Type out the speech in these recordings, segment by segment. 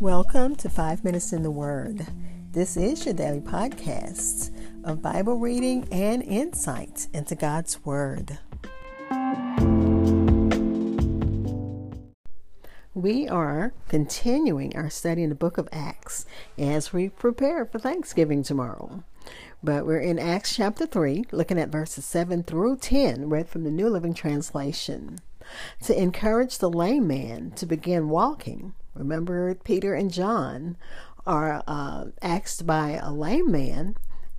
Welcome to Five Minutes in the Word. This is your daily podcast of Bible reading and insight into God's Word. We are continuing our study in the book of Acts as we prepare for Thanksgiving tomorrow. But we're in Acts chapter 3, looking at verses 7 through 10, read from the New Living Translation. To encourage the lame man to begin walking, remember Peter and John are uh, asked by a lame man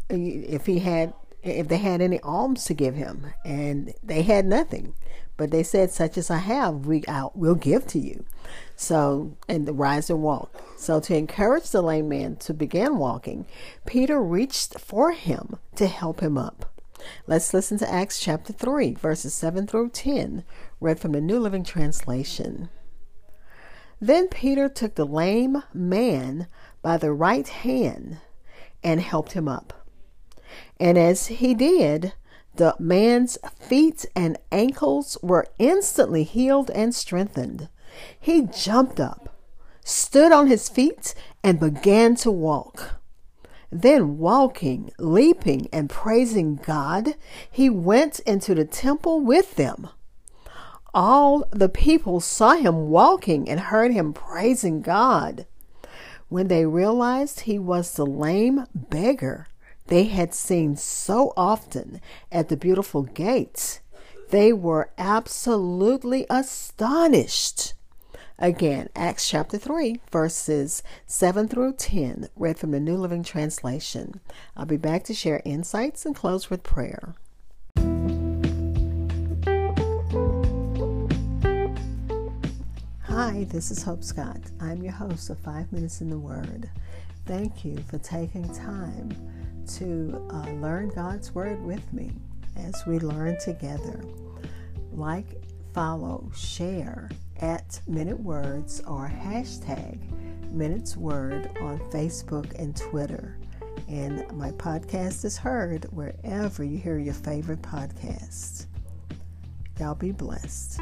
if he had if they had any alms to give him, and they had nothing. But they said, "Such as I have, we out will give to you." So, and the rise and walk. So, to encourage the lame man to begin walking, Peter reached for him to help him up. Let's listen to Acts chapter 3, verses 7 through 10, read from the New Living Translation. Then Peter took the lame man by the right hand and helped him up. And as he did, the man's feet and ankles were instantly healed and strengthened. He jumped up, stood on his feet, and began to walk. Then, walking, leaping, and praising God, he went into the temple with them. All the people saw him walking and heard him praising God. When they realized he was the lame beggar they had seen so often at the beautiful gates, they were absolutely astonished. Again, Acts chapter 3, verses 7 through 10, read from the New Living Translation. I'll be back to share insights and close with prayer. Hi, this is Hope Scott. I'm your host of Five Minutes in the Word. Thank you for taking time to uh, learn God's Word with me as we learn together. Like, follow, share at Minute Words or hashtag Minutes Word on Facebook and Twitter. And my podcast is heard wherever you hear your favorite podcasts. Y'all be blessed.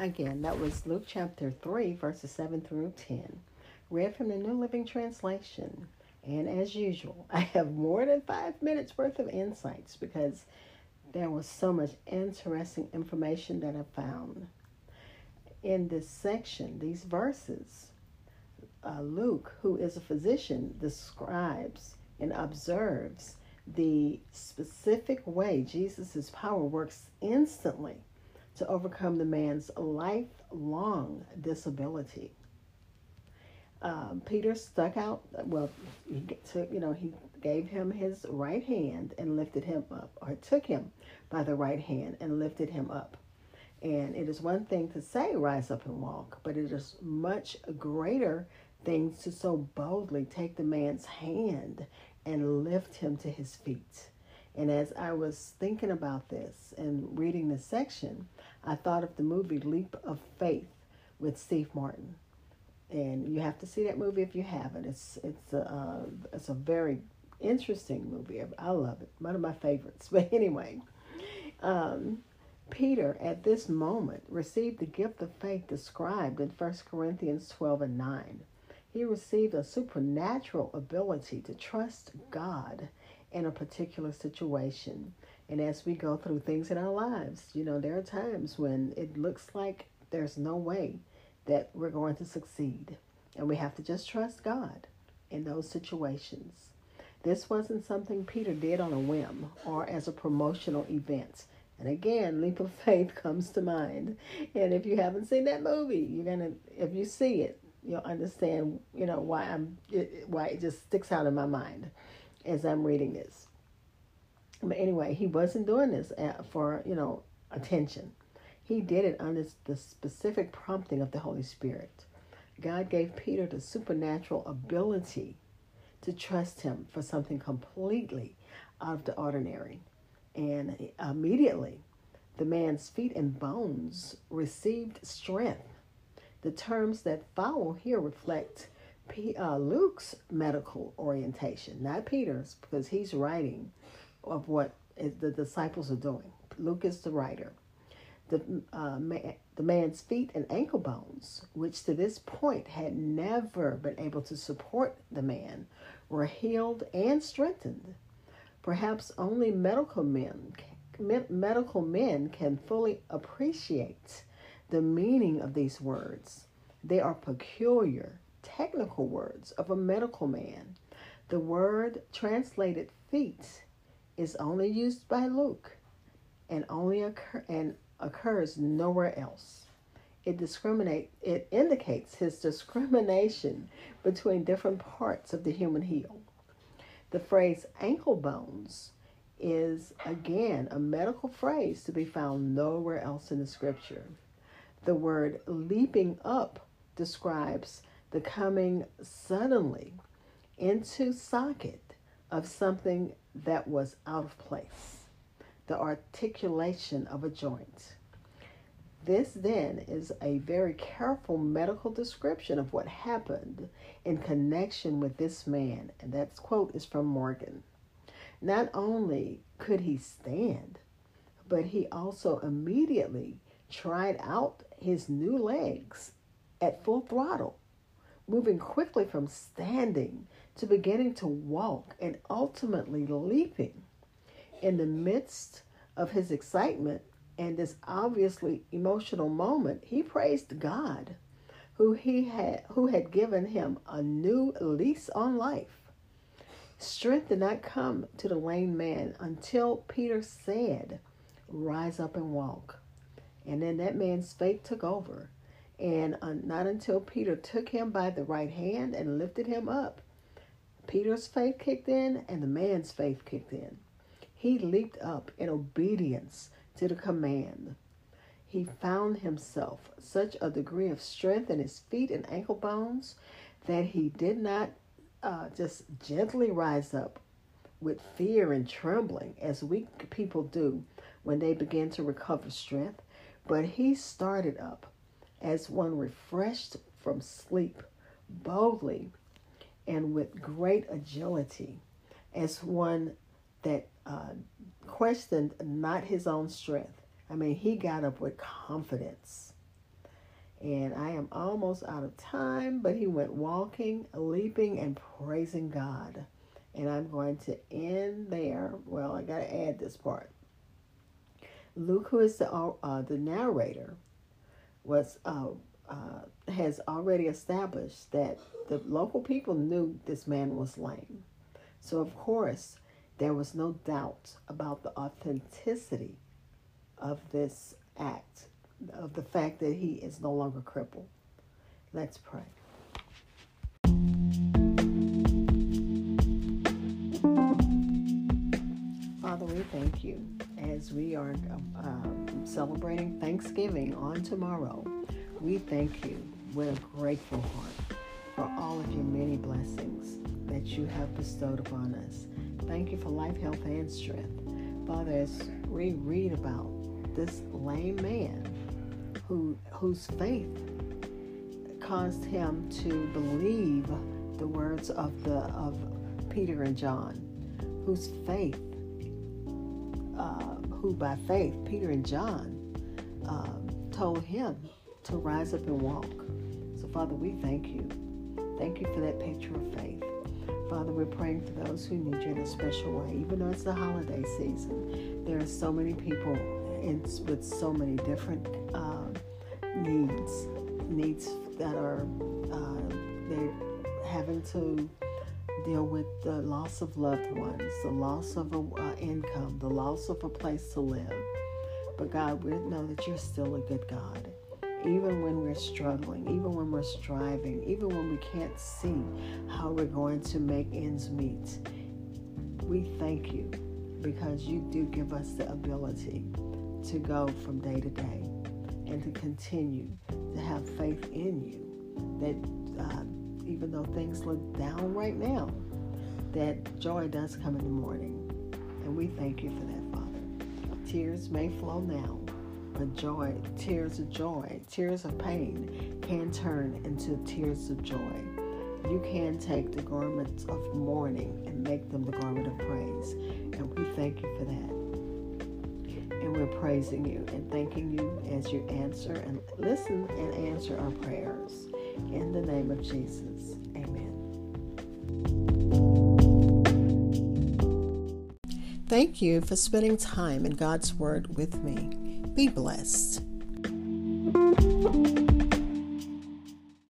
Again, that was Luke chapter 3, verses 7 through 10 read from the New Living Translation. And as usual, I have more than five minutes worth of insights because there was so much interesting information that I found. In this section, these verses, uh, Luke, who is a physician, describes and observes the specific way Jesus' power works instantly to overcome the man's lifelong disability um, Peter stuck out. Well, he took, you know, he gave him his right hand and lifted him up, or took him by the right hand and lifted him up. And it is one thing to say, rise up and walk, but it is much greater thing to so boldly take the man's hand and lift him to his feet. And as I was thinking about this and reading this section, I thought of the movie Leap of Faith with Steve Martin and you have to see that movie if you haven't. It's it's a uh, it's a very interesting movie. I love it. One of my favorites. But anyway, um, Peter at this moment received the gift of faith described in 1 Corinthians 12 and 9. He received a supernatural ability to trust God in a particular situation. And as we go through things in our lives, you know, there are times when it looks like there's no way that we're going to succeed. And we have to just trust God in those situations. This wasn't something Peter did on a whim or as a promotional event. And again, leap of faith comes to mind. And if you haven't seen that movie, you're gonna if you see it, you'll understand, you know, why I'm it, why it just sticks out in my mind as I'm reading this. But anyway, he wasn't doing this for, you know, attention. He did it under the specific prompting of the Holy Spirit. God gave Peter the supernatural ability to trust him for something completely out of the ordinary. And immediately, the man's feet and bones received strength. The terms that follow here reflect P, uh, Luke's medical orientation, not Peter's, because he's writing of what the disciples are doing. Luke is the writer the uh, The man's feet and ankle bones, which to this point had never been able to support the man, were healed and strengthened. Perhaps only medical men medical men can fully appreciate the meaning of these words. They are peculiar, technical words of a medical man. The word translated feet is only used by Luke and only occur and occurs nowhere else. It discriminate it indicates his discrimination between different parts of the human heel. The phrase ankle bones is again a medical phrase to be found nowhere else in the scripture. The word leaping up describes the coming suddenly into socket of something that was out of place, the articulation of a joint. This then is a very careful medical description of what happened in connection with this man, and that quote is from Morgan. Not only could he stand, but he also immediately tried out his new legs at full throttle, moving quickly from standing to beginning to walk and ultimately leaping. In the midst of his excitement and this obviously emotional moment, he praised God who he had who had given him a new lease on life. Strength did not come to the lame man until Peter said, Rise up and walk. And then that man's faith took over. And uh, not until Peter took him by the right hand and lifted him up, Peter's faith kicked in and the man's faith kicked in. He leaped up in obedience to the command. He found himself such a degree of strength in his feet and ankle bones that he did not uh, just gently rise up with fear and trembling as weak people do when they begin to recover strength. But he started up as one refreshed from sleep, boldly and with great agility, as one that uh, questioned not his own strength. I mean, he got up with confidence. And I am almost out of time, but he went walking, leaping, and praising God. And I'm going to end there. Well, I got to add this part. Luke, who is the uh, the narrator, was uh, uh, has already established that the local people knew this man was lame. So of course, there was no doubt about the authenticity of this act, of the fact that he is no longer crippled. Let's pray. Father, we thank you as we are um, celebrating Thanksgiving on tomorrow. We thank you with a grateful heart for all of your many blessings that you have bestowed upon us. Thank you for life, health, and strength. Father, as we read about this lame man who whose faith caused him to believe the words of the of Peter and John, whose faith, who by faith Peter and John um, told him to rise up and walk. So, Father, we thank you. Thank you for that picture of faith. Father, we're praying for those who need you in a special way. Even though it's the holiday season, there are so many people in, with so many different uh, needs, needs that are uh, they're having to deal with the loss of loved ones, the loss of an uh, income, the loss of a place to live. But God, we know that you're still a good God even when we're struggling, even when we're striving, even when we can't see how we're going to make ends meet. We thank you because you do give us the ability to go from day to day and to continue to have faith in you that uh, even though things look down right now, that joy does come in the morning. And we thank you for that, Father. Tears may flow now, but joy, tears of joy, tears of pain can turn into tears of joy. You can take the garments of mourning and make them the garment of praise. And we thank you for that. And And we're praising you and thanking you as you answer and listen and answer our prayers. In the name of Jesus, amen. Thank you for spending time in God's Word with me. Be blessed.